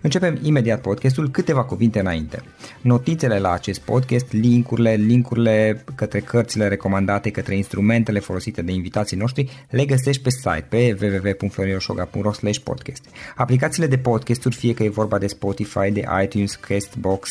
Începem imediat podcastul câteva cuvinte înainte. Notițele la acest podcast, linkurile, linkurile către cărțile recomandate, către instrumentele folosite de invitații noștri, le găsești pe site pe www.florinosoga.ro podcast. Aplicațiile de podcasturi, fie că e vorba de Spotify, de iTunes, Castbox,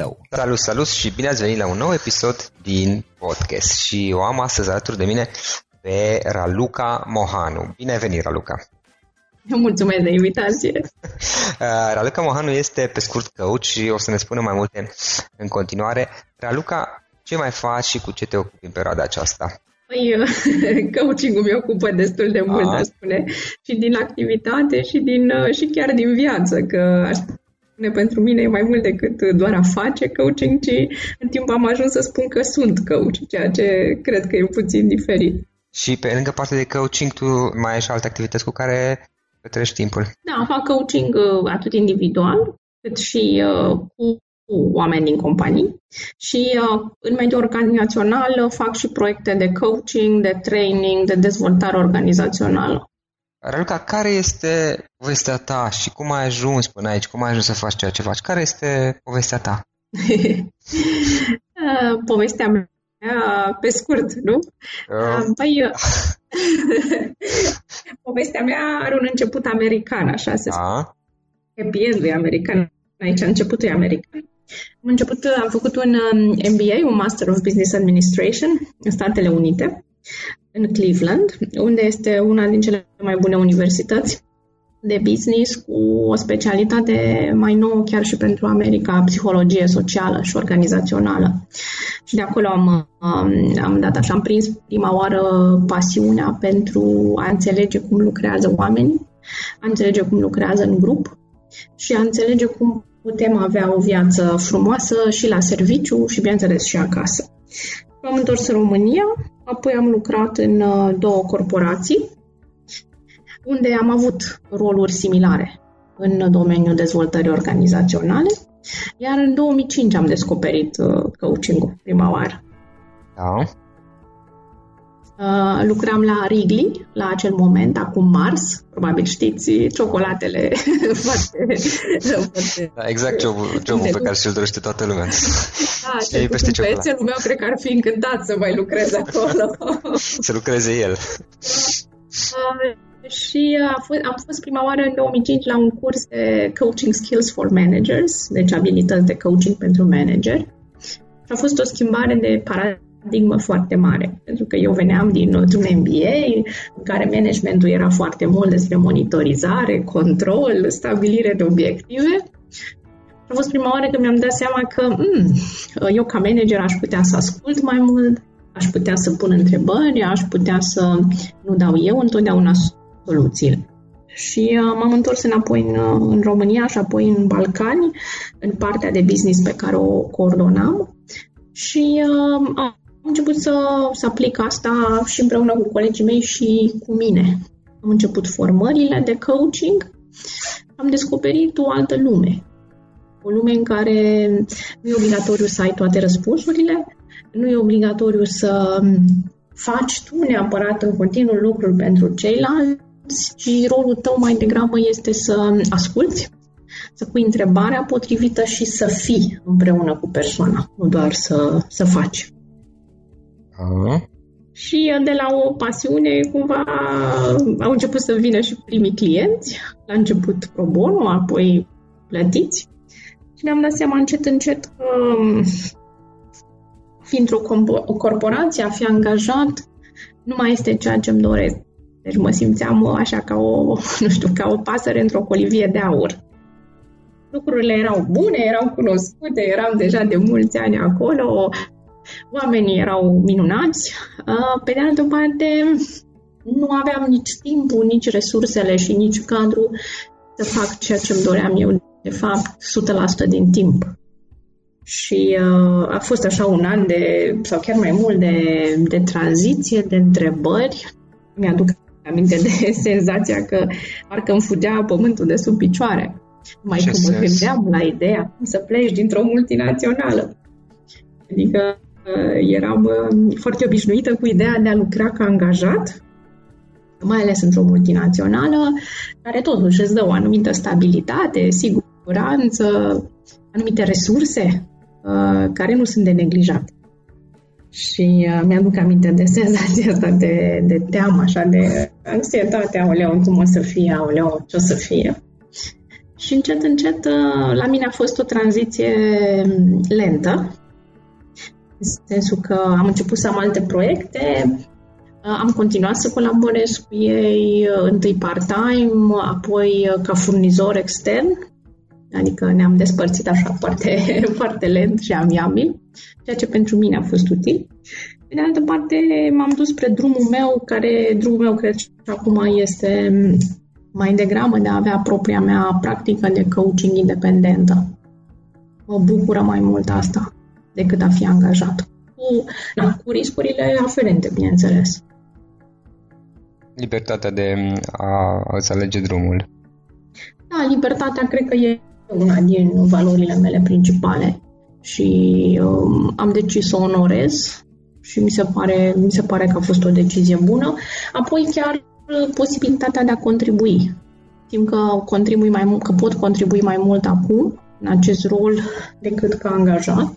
tău. Salut, salut și bine ați venit la un nou episod din podcast și o am astăzi alături de mine pe Raluca Mohanu. Bine ai venit, Raluca! Mulțumesc de invitație! Uh, Raluca Mohanu este pe scurt coach și o să ne spună mai multe în continuare. Raluca, ce mai faci și cu ce te ocupi în perioada aceasta? Păi, coaching-ul mi ocupă destul de mult, aș spune, și din activitate și, din, uh, și chiar din viață, că aș spune pentru mine e mai mult decât doar a face coaching, ci în timp am ajuns să spun că sunt coach, ceea ce cred că e puțin diferit. Și pe lângă partea de coaching, tu mai ai și alte activități cu care petreci timpul? Da, fac coaching uh, atât individual, cât și uh, cu oameni din companii și uh, în mediul organizațional fac și proiecte de coaching, de training, de dezvoltare organizațională. Raluca, care este povestea ta și cum ai ajuns până aici? Cum ai ajuns să faci ceea ce faci? Care este povestea ta? povestea mea, pe scurt, nu? Uh. Păi, povestea mea are un început american, așa se spune. Happy end american. Aici începutul e american. Am început, am făcut un MBA, un Master of Business Administration în Statele Unite, în Cleveland, unde este una din cele mai bune universități de business cu o specialitate mai nouă chiar și pentru America, psihologie socială și organizațională. Și de acolo am, am dat așa, am prins prima oară pasiunea pentru a înțelege cum lucrează oamenii a înțelege cum lucrează în grup și a înțelege cum putem avea o viață frumoasă și la serviciu și, bineînțeles, și acasă. M-am întors în România, apoi am lucrat în uh, două corporații, unde am avut roluri similare în domeniul dezvoltării organizaționale, iar în 2005 am descoperit uh, coaching-ul prima oară. Da. Uh, lucram la Wrigley la acel moment, acum Mars, probabil știți, ciocolatele foarte... foarte da, exact jobul, jobul pe care și-l dorește toată lumea. Da, și ei peste ciocolată. meu cred că ar fi încântat să mai lucrez acolo. să lucreze el. Uh, și a fost, am fost prima oară în 2005 la un curs de Coaching Skills for Managers, deci abilități de coaching pentru manageri. Și a fost o schimbare de paradigmă foarte mare, pentru că eu veneam din un MBA în care managementul era foarte mult despre monitorizare, control, stabilire de obiective. A fost prima oară când mi-am dat seama că mm, eu ca manager aș putea să ascult mai mult, aș putea să pun întrebări, aș putea să nu dau eu întotdeauna soluțiile. Și uh, m-am întors înapoi în, uh, în România și apoi în Balcani, în partea de business pe care o coordonam și uh, am început să, să aplic asta și împreună cu colegii mei și cu mine. Am început formările de coaching, am descoperit o altă lume. O lume în care nu e obligatoriu să ai toate răspunsurile, nu e obligatoriu să faci tu neapărat în continuu lucruri pentru ceilalți, și rolul tău mai degrabă este să asculți, să pui întrebarea potrivită și să fii împreună cu persoana, nu doar să, să faci. Uh-huh. Și de la o pasiune, cumva, au început să vină și primii clienți, la început pro bono, apoi plătiți. Și mi-am dat seama încet, încet că fiind o corporație, a fi angajat, nu mai este ceea ce îmi doresc. Deci mă simțeam așa ca o, nu știu, ca o pasăre într-o colivie de aur. Lucrurile erau bune, erau cunoscute, eram deja de mulți ani acolo, oamenii erau minunați. Pe de altă parte, nu aveam nici timpul, nici resursele și nici cadru să fac ceea ce îmi doream eu, de fapt, 100% din timp. Și uh, a fost așa un an de, sau chiar mai mult, de, de tranziție, de întrebări. Mi-aduc aminte de senzația că parcă îmi fugea pământul de sub picioare. Mai cum mă gândeam la ideea să pleci dintr-o multinațională. Adică uh, eram uh, foarte obișnuită cu ideea de a lucra ca angajat, mai ales într-o multinațională, care totuși îți dă o anumită stabilitate, siguranță, anumite resurse uh, care nu sunt de neglijat. Și uh, mi-aduc aminte de senzația asta de, de teamă, așa, de anxietate, aoleu, cum o să fie, aoleu, ce o să fie. Și încet, încet, uh, la mine a fost o tranziție um, lentă, în sensul că am început să am alte proiecte, uh, am continuat să colaborez cu ei, uh, întâi part-time, apoi ca furnizor extern, adică ne-am despărțit așa foarte, foarte lent și amiabil ceea ce pentru mine a fost util. Pe de altă parte, m-am dus spre drumul meu, care drumul meu cred și acum este mai degrabă de a avea propria mea practică de coaching independentă. Mă bucură mai mult asta decât a fi angajat. Cu, da, cu riscurile aferente, bineînțeles. Libertatea de a îți alege drumul. Da, libertatea cred că e una din valorile mele principale și um, am decis să o onorez și mi se, pare, mi se pare că a fost o decizie bună. Apoi chiar uh, posibilitatea de a contribui. Știm că, contribui mai mult, că pot contribui mai mult acum în acest rol decât ca angajat.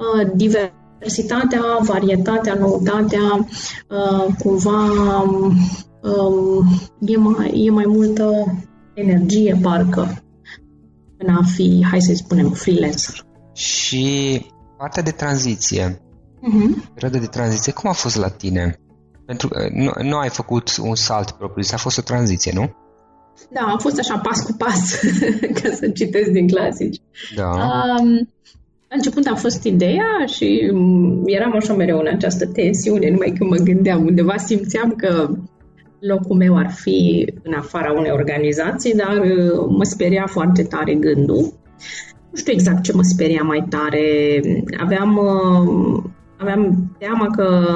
Uh, diversitatea, varietatea, noutatea, uh, cumva um, e, mai, e mai multă energie, parcă, în a fi, hai să spunem, freelancer. Și partea de tranziție, uh-huh. perioada de tranziție, cum a fost la tine? Pentru că nu, nu ai făcut un salt propriu, a fost o tranziție, nu? Da, a fost așa pas cu pas, ca să citesc din clasici. Da. Um, la început a fost ideea și mm, eram așa mereu în această tensiune, numai când mă gândeam, undeva simțeam că locul meu ar fi în afara unei organizații, dar uh, mă speria foarte tare gândul. Nu știu exact ce mă speria mai tare. Aveam, uh, aveam teama că,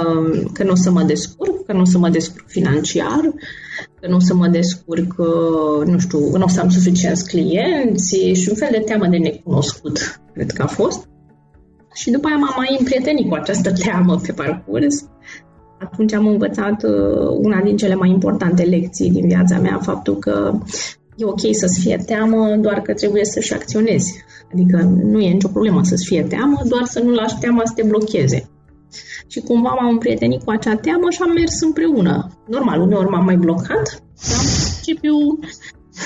că nu o să mă descurc, că nu o să mă descurc financiar, că nu o să mă descurc, uh, nu știu, nu o să am suficienți clienți și un fel de teamă de necunoscut, cred că a fost. Și după aia m-am mai împrietenit cu această teamă pe parcurs atunci am învățat uh, una din cele mai importante lecții din viața mea, faptul că e ok să-ți fie teamă, doar că trebuie să-și acționezi. Adică nu e nicio problemă să-ți fie teamă, doar să nu lași teama să te blocheze. Și cumva m-am împrietenit cu acea teamă și am mers împreună. Normal, uneori m-am mai blocat, dar în principiu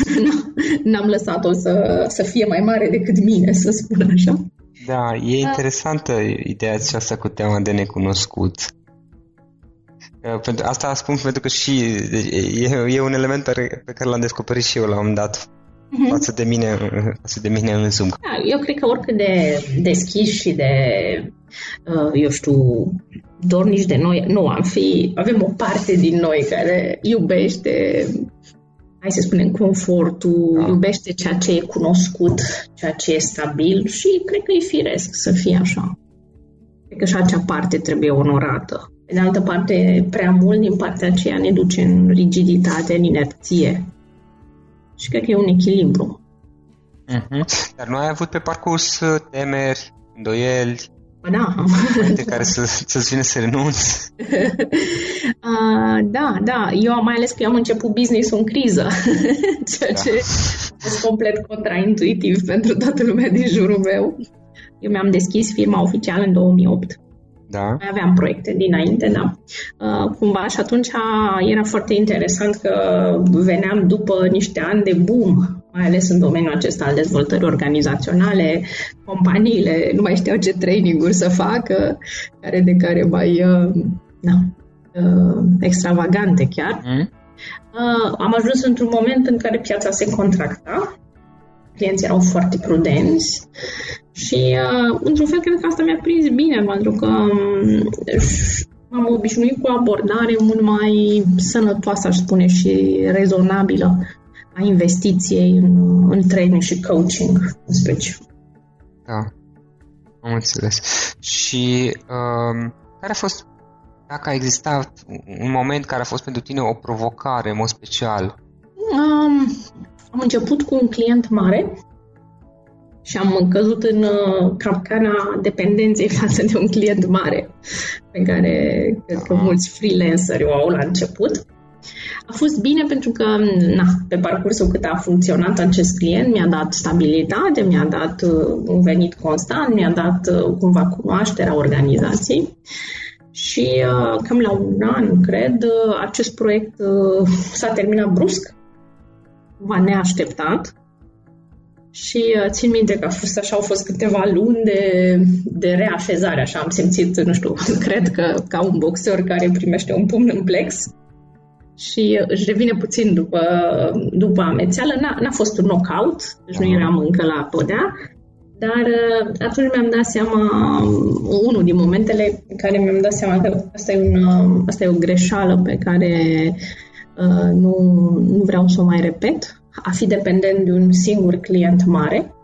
n-am lăsat-o să, să fie mai mare decât mine, să spun așa. Da, e interesantă ideea aceasta cu teama de necunoscut. Pentru asta spun pentru că și e, e un element pe care l-am descoperit și eu la un moment dat uh-huh. față de mine, față de mine Zoom. Da, eu cred că oricât de deschis și de, uh, eu știu, dornici de noi, nu am fi, avem o parte din noi care iubește hai să spunem, confortul, da. iubește ceea ce e cunoscut, ceea ce e stabil și cred că e firesc să fie așa. Cred că și acea parte trebuie onorată. Pe de altă parte, prea mult din partea aceea ne duce în rigiditate, în inerție. Și cred că e un echilibru. Uh-huh. Dar nu ai avut pe parcurs uh, temeri, îndoieli, da. de care să, să-ți vină să renunți. uh, da, da. Eu mai ales că eu am început business în criză, ceea da. ce este complet contraintuitiv pentru toată lumea din jurul meu. Eu mi-am deschis firma oficială în 2008 da. Mai aveam proiecte dinainte, da. Uh, cumva și atunci era foarte interesant că veneam după niște ani de boom, mai ales în domeniul acesta al dezvoltării organizaționale, companiile nu mai știau ce training-uri să facă, care de care mai uh, na, uh, extravagante chiar. Mm. Uh, am ajuns într-un moment în care piața se contracta, clienții erau foarte prudenți și, uh, într-un fel, cred că asta mi-a prins bine, pentru că um, m-am obișnuit cu o abordare mult mai sănătoasă, aș spune, și rezonabilă a investiției în, în training și coaching, în special. Da, am înțeles. Și um, care a fost, dacă a existat un moment care a fost pentru tine o provocare, în mod special? Um, am început cu un client mare și am căzut în uh, capcana dependenței față de un client mare, pe care cred că mulți freelanceri o au la început. A fost bine pentru că, na, pe parcursul cât a funcționat acest client, mi-a dat stabilitate, mi-a dat uh, un venit constant, mi-a dat uh, cumva cunoașterea organizației. Și cam la un an, cred, acest proiect s-a terminat brusc, cumva neașteptat, și uh, țin minte că a fost așa, au fost câteva luni de, de reașezare, așa am simțit, nu știu, cred că ca un boxer care primește un pumn în plex. Și uh, își revine puțin după, după amețeală. N-a, n-a fost un knockout, deci nu eram încă la podea, dar uh, atunci mi-am dat seama, unul din momentele în care mi-am dat seama că asta e, un, asta e o greșeală pe care uh, nu, nu vreau să o mai repet. A fi dependent de un singur client mare,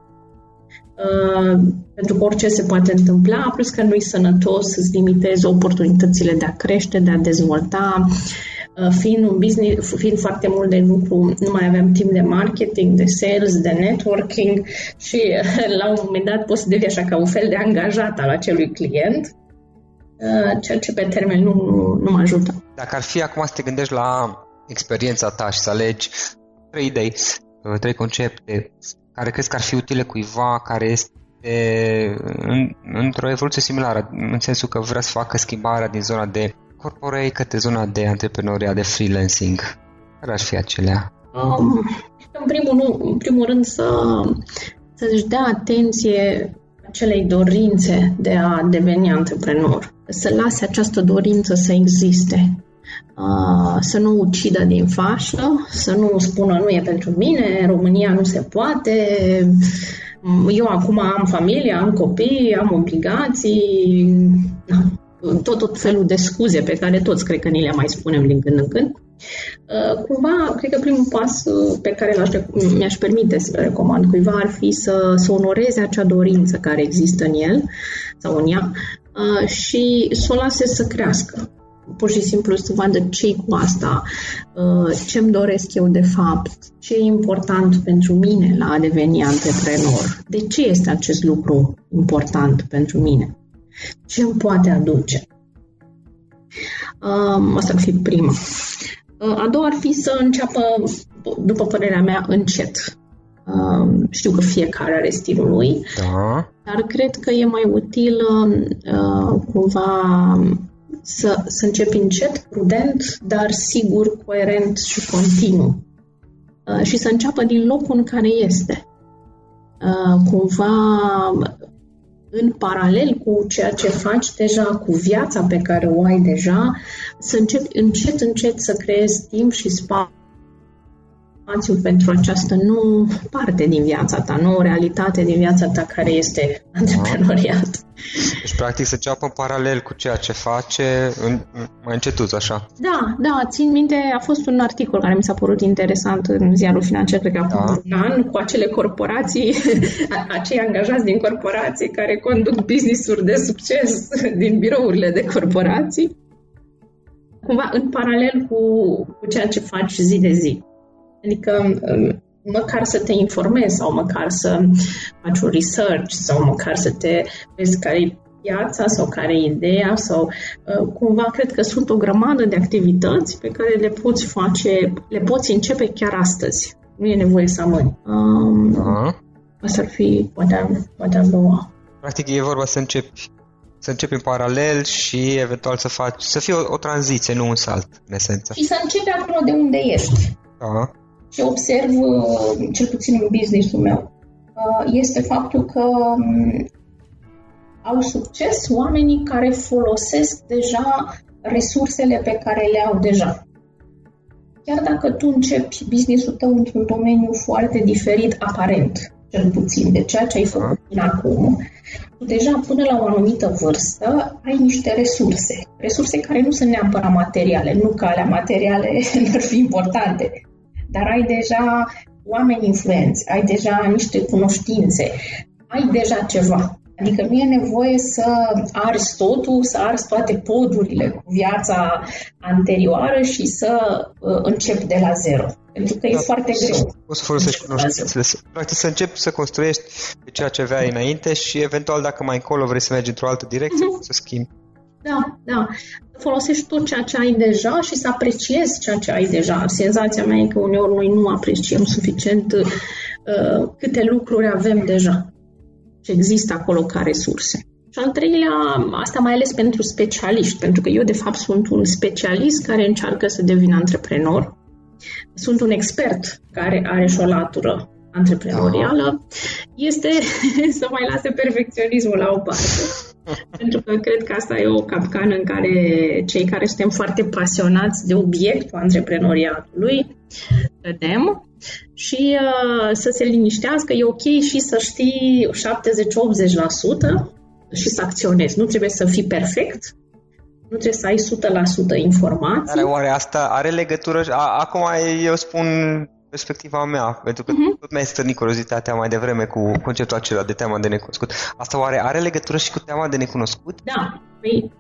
uh, pentru că orice se poate întâmpla, plus că nu-i sănătos să-ți limitezi oportunitățile de a crește, de a dezvolta, uh, fiind un business, fiind foarte mult de lucru, nu mai aveam timp de marketing, de sales, de networking și la un moment dat poți să devii așa ca un fel de angajat al acelui client, uh, ceea ce pe termen nu, nu mă ajută. Dacă ar fi acum să te gândești la experiența ta și să alegi trei idei, uh, trei concepte care crezi că ar fi utile cuiva care este în, într-o evoluție similară, în sensul că vrea să facă schimbarea din zona de corporate către zona de antreprenoria, de freelancing. Care ar fi acelea? Um, în, primul, în primul rând să, să-și dea atenție acelei dorințe de a deveni antreprenor. Să lase această dorință să existe să nu ucidă din fașă, să nu spună nu e pentru mine, România nu se poate, eu acum am familie, am copii, am obligații. Da. tot, tot felul de scuze pe care toți cred că ni le mai spunem din când în când. Uh, cumva, cred că primul pas uh, pe care l-aș, mi-aș permite să recomand cuiva ar fi să, să onoreze acea dorință care există în el sau în ea uh, și să o lase să crească. Pur și simplu să vadă ce cu asta, ce îmi doresc eu de fapt, ce e important pentru mine la a deveni antreprenor, de ce este acest lucru important pentru mine, ce îmi poate aduce. Asta ar fi prima. A doua ar fi să înceapă, după părerea mea, încet. Știu că fiecare are stilul lui, da. dar cred că e mai util cumva să, să începi încet, prudent, dar sigur, coerent și continuu. Și să înceapă din locul în care este. Cumva în paralel cu ceea ce faci deja, cu viața pe care o ai deja, să începi încet, încet să creezi timp și spațiu pentru această nu parte din viața ta, nu o realitate din viața ta care este antreprenoriat. Deci, practic, să înceapă în paralel cu ceea ce face, în, mai încetuț, așa. Da, da, țin minte, a fost un articol care mi s-a părut interesant în ziarul financiar, cred că acum da. un an, cu acele corporații, acei angajați din corporații care conduc business-uri de succes din birourile de corporații, cumva în paralel cu, cu ceea ce faci zi de zi. Adică um, măcar să te informezi sau măcar să faci un research sau măcar să te vezi care e piața sau care e ideea sau uh, cumva cred că sunt o grămadă de activități pe care le poți face, le poți începe chiar astăzi. Nu e nevoie să amâni. Um, uh-huh. Asta ar fi poate, poate a doua. Practic e vorba să începi să începi în paralel și eventual să faci, să fie o, o tranziție, nu un salt, în esență. Și să începi acolo de unde ești. Uh-huh ce observ, uh, cel puțin în businessul meu, uh, este faptul că um, au succes oamenii care folosesc deja resursele pe care le au deja. Chiar dacă tu începi businessul tău într-un domeniu foarte diferit, aparent, cel puțin, de ceea ce ai făcut până acum, tu deja până la o anumită vârstă ai niște resurse. Resurse care nu sunt neapărat materiale, nu că alea materiale n-ar fi importante, dar ai deja oameni influenți, ai deja niște cunoștințe, ai deja ceva. Adică nu e nevoie să arzi totul, să arzi toate podurile cu viața anterioară și să uh, începi de la zero. Pentru că da, e foarte greu. O să folosești cunoștințele. Practic să începi să construiești pe ceea ce aveai înainte și eventual dacă mai încolo vrei să mergi într-o altă direcție, uh-huh. să schimbi. Da, da. Folosești tot ceea ce ai deja și să apreciezi ceea ce ai deja. Senzația mea e că uneori noi nu apreciem suficient uh, câte lucruri avem deja și există acolo ca resurse. Și al treilea, asta mai ales pentru specialiști, pentru că eu de fapt sunt un specialist care încearcă să devină antreprenor. Sunt un expert care are și o latură antreprenorială. Este să mai lase perfecționismul la o parte pentru că cred că asta e o capcană în care cei care suntem foarte pasionați de obiectul antreprenoriatului credem și uh, să se liniștească, e ok și să știi 70-80% și să acționezi. Nu trebuie să fii perfect, nu trebuie să ai 100% informații. Dar oare asta are legătură? Acum eu spun perspectiva mea, pentru că uh-huh. tot mi-ai stârnit curiozitatea mai devreme cu conceptul acela de teama de necunoscut. Asta oare are legătură și cu teama de necunoscut? Da. Păi...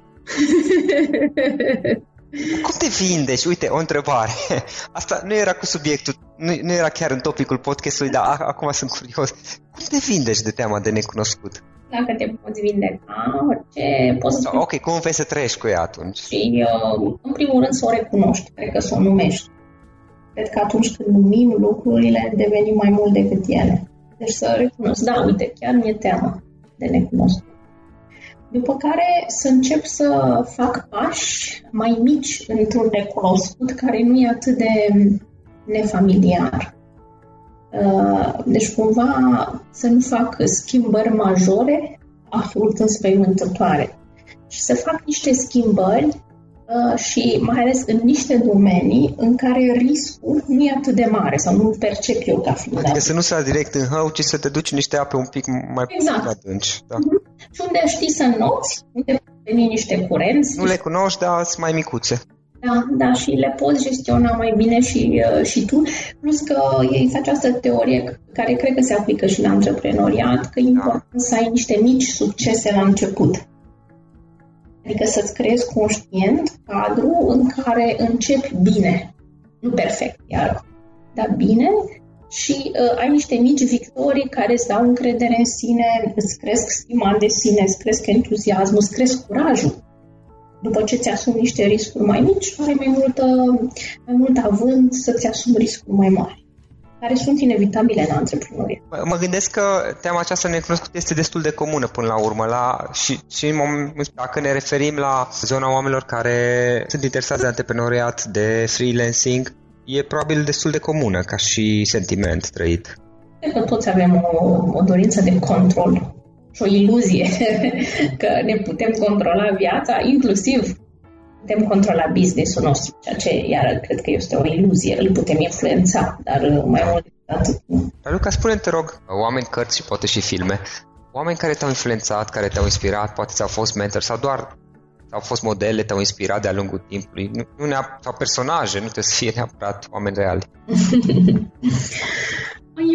Cum te vindești? Uite, o întrebare. Asta nu era cu subiectul, nu, nu era chiar în topicul podcastului, dar acum sunt curios. Cum te vindești de teama de necunoscut? Dacă te poți vindeca, ce poți să... Ok, cum vei să trăiești cu ea atunci? Și, uh, în primul rând, să o recunoști, cred că să o numești. Cred că atunci când numim lucrurile, devenim mai mult decât ele. Deci să recunosc, da, uite, chiar mi-e teamă de necunoscut. După care să încep să fac pași mai mici într-un necunoscut care nu e atât de nefamiliar. Uh, deci cumva să nu fac schimbări majore absolut înspăimântătoare și să fac niște schimbări Uh, și mai ales în niște domenii în care riscul nu e atât de mare sau nu percep eu ca fiind. Adică să nu sar direct în hău, ci să te duci niște ape un pic mai exact. adânci. Da. Uh-huh. Și unde știi să noți, unde veni niște curenți. Nu le cunoști, dar sunt mai micuțe. Da, da, și le poți gestiona mai bine și, uh, și tu. Plus că există această teorie care cred că se aplică și la antreprenoriat, că e important să ai niște mici succese la început. Adică să-ți creezi conștient cadru în care începi bine. Nu perfect, iar, dar bine. Și uh, ai niște mici victorii care îți dau încredere în sine, îți cresc stima de sine, îți cresc entuziasmul, îți cresc curajul. După ce ți asumi niște riscuri mai mici, ai mai, multă, mai mult avânt să-ți asumi riscuri mai mari, care sunt inevitabile în antreprenorie. Mă gândesc că teama aceasta necunoscută este destul de comună până la urmă la, și, și în moment, dacă ne referim la zona oamenilor care sunt interesați de antreprenoriat, de freelancing, e probabil destul de comună ca și sentiment trăit. Cred că toți avem o, o dorință de control și o iluzie că ne putem controla viața, inclusiv putem controla business-ul nostru, ceea ce iar cred că este o iluzie, îl putem influența, dar mai mult decât atât. Luca, spune te rog, oameni, cărți și poate și filme, oameni care te-au influențat, care te-au inspirat, poate ți-au fost mentor sau doar au fost modele, te-au inspirat de-a lungul timpului, nu, nu neap- sau personaje, nu trebuie să fie neapărat oameni reali.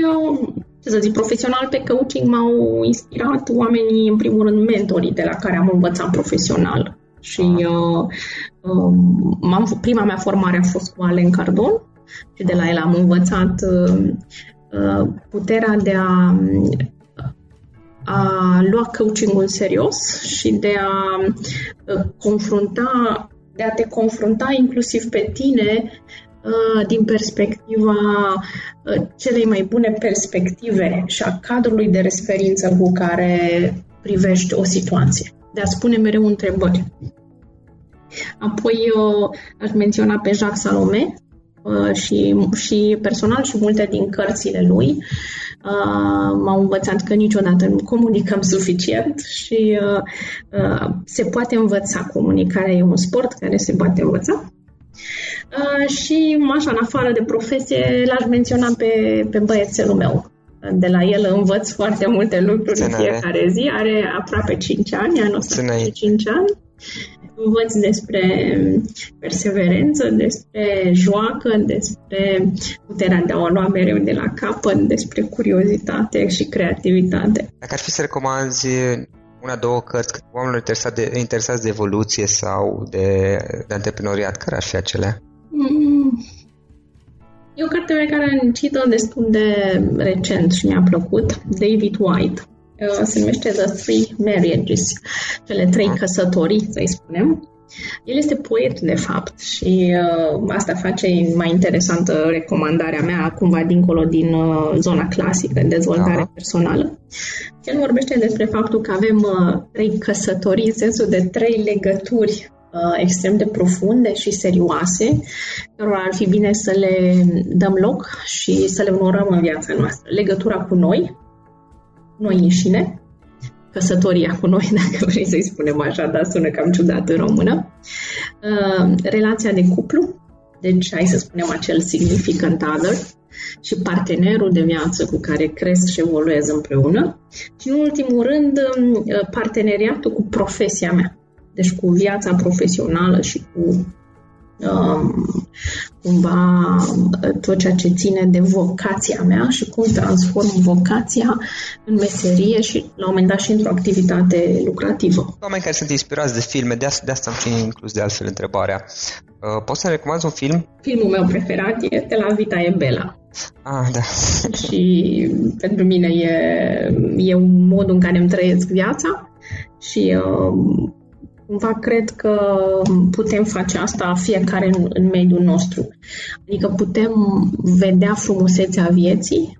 Eu ce să zic, profesional pe coaching m-au inspirat oamenii, în primul rând, mentorii de la care am învățat profesional. Și uh, uh, m-am, prima mea formare a fost cu Alen Cardon și de la el am învățat uh, uh, puterea de a, a lua coachingul serios și de a uh, confrunta de a te confrunta inclusiv pe tine Uh, din perspectiva uh, celei mai bune perspective și a cadrului de referință cu care privești o situație. De a spune mereu întrebări. Apoi uh, aș menționa pe Jacques Salome și, și personal și multe din cărțile lui m-au învățat că niciodată nu comunicăm suficient și se poate învăța. Comunicarea e un sport care se poate învăța Uh, și așa, în afară de profesie, l-aș menționa pe, pe băiețelul meu. De la el învăț foarte multe lucruri în fiecare zi. Are aproape 5 ani, anul ăsta 5 ani. Învăț despre perseverență, despre joacă, despre puterea de a o lua mereu de la capăt, despre curiozitate și creativitate. Dacă ar fi să recomanzi una, două cărți oamenilor interesați de, interesați de evoluție sau de, de antreprenoriat, care ar fi acelea? Mm. E o carte pe care am citit-o destul de recent și mi-a plăcut, David White. Uh, se numește The Three Marriages, cele trei ah. căsătorii, să-i spunem. El este poet, de fapt, și uh, asta face mai interesantă recomandarea mea, cumva dincolo din uh, zona clasică, de dezvoltare da. personală. El vorbește despre faptul că avem uh, trei căsătorii, în sensul de trei legături uh, extrem de profunde și serioase, cărora ar fi bine să le dăm loc și să le onorăm în viața noastră. Legătura cu noi, noi înșine, căsătoria cu noi, dacă vrei să-i spunem așa, dar sună cam ciudat în română, uh, relația de cuplu, deci hai să spunem acel significant other, și partenerul de viață cu care cresc și evoluez împreună. Și, în ultimul rând, uh, parteneriatul cu profesia mea deci cu viața profesională și cu um, cumva tot ceea ce ține de vocația mea și cum transform vocația în meserie și la un moment dat și într-o activitate lucrativă. Oameni care sunt inspirați de filme, de asta, de asta am și inclus de altfel întrebarea. Uh, poți să-mi recomanzi un film? Filmul meu preferat este La Vita e Bela. Ah, da. și pentru mine e, e un mod în care îmi trăiesc viața și uh, Cumva cred că putem face asta fiecare în, în mediul nostru. Adică putem vedea frumusețea vieții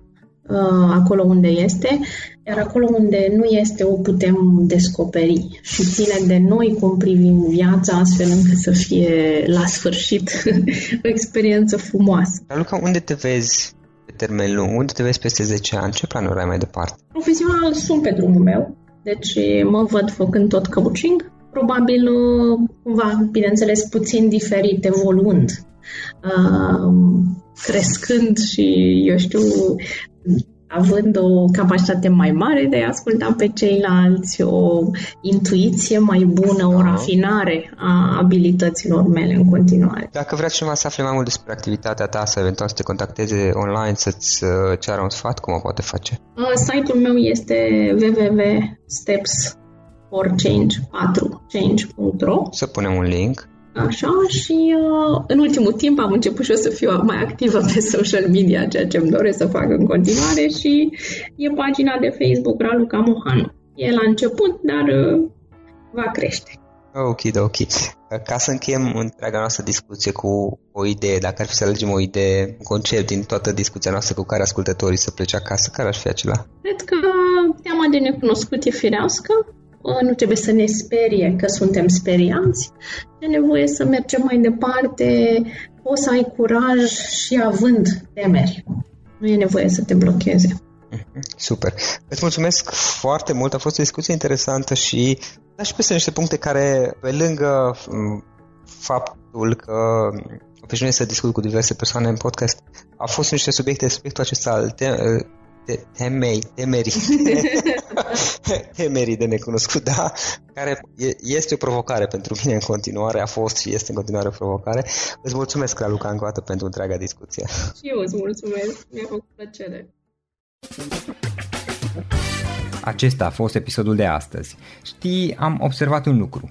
uh, acolo unde este, iar acolo unde nu este o putem descoperi și ține de noi cum privim viața astfel încât să fie la sfârșit o experiență frumoasă. Dar Luca, unde te vezi pe termen lung? Unde te vezi peste 10 ani? Ce planuri ai mai departe? Profesional sunt pe drumul meu, deci mă văd făcând tot coaching, probabil uh, cumva, bineînțeles, puțin diferit, evoluând, uh, crescând și, eu știu, având o capacitate mai mare de a asculta pe ceilalți, o intuiție mai bună, o rafinare a abilităților mele în continuare. Dacă vrea cineva să afle mai mult despre activitatea ta, să eventual să te contacteze online, să-ți uh, ceară un sfat, cum o poate face? Uh, site-ul meu este www.stepsforchange4change.ro Să punem un link. Așa, și uh, în ultimul timp am început și eu să fiu mai activă pe social media, ceea ce îmi doresc să fac în continuare și e pagina de Facebook Raluca Mohan. E la început, dar uh, va crește. Ok, ok. Ca să încheiem întreaga noastră discuție cu o idee, dacă ar fi să alegem o idee, un concept din toată discuția noastră cu care ascultătorii să plece acasă, care ar fi acela? Cred că teama de necunoscut e firească, nu trebuie să ne sperie că suntem speriați, e nevoie să mergem mai departe, poți să ai curaj și având temeri. Nu e nevoie să te blocheze. Mhm, super. Îți mulțumesc foarte mult, a fost o discuție interesantă și da și peste niște puncte care, pe lângă faptul că obișnuiesc să discut cu diverse persoane în podcast, au fost niște subiecte, subiectul acesta al te- te- temei, temerii, temerii de necunoscut, da, care este o provocare pentru mine în continuare, a fost și este în continuare o provocare. Îți mulțumesc, Raluca, încă o dată pentru întreaga discuție. Și eu îți mulțumesc, mi-a făcut plăcere. Acesta a fost episodul de astăzi. Știi, am observat un lucru.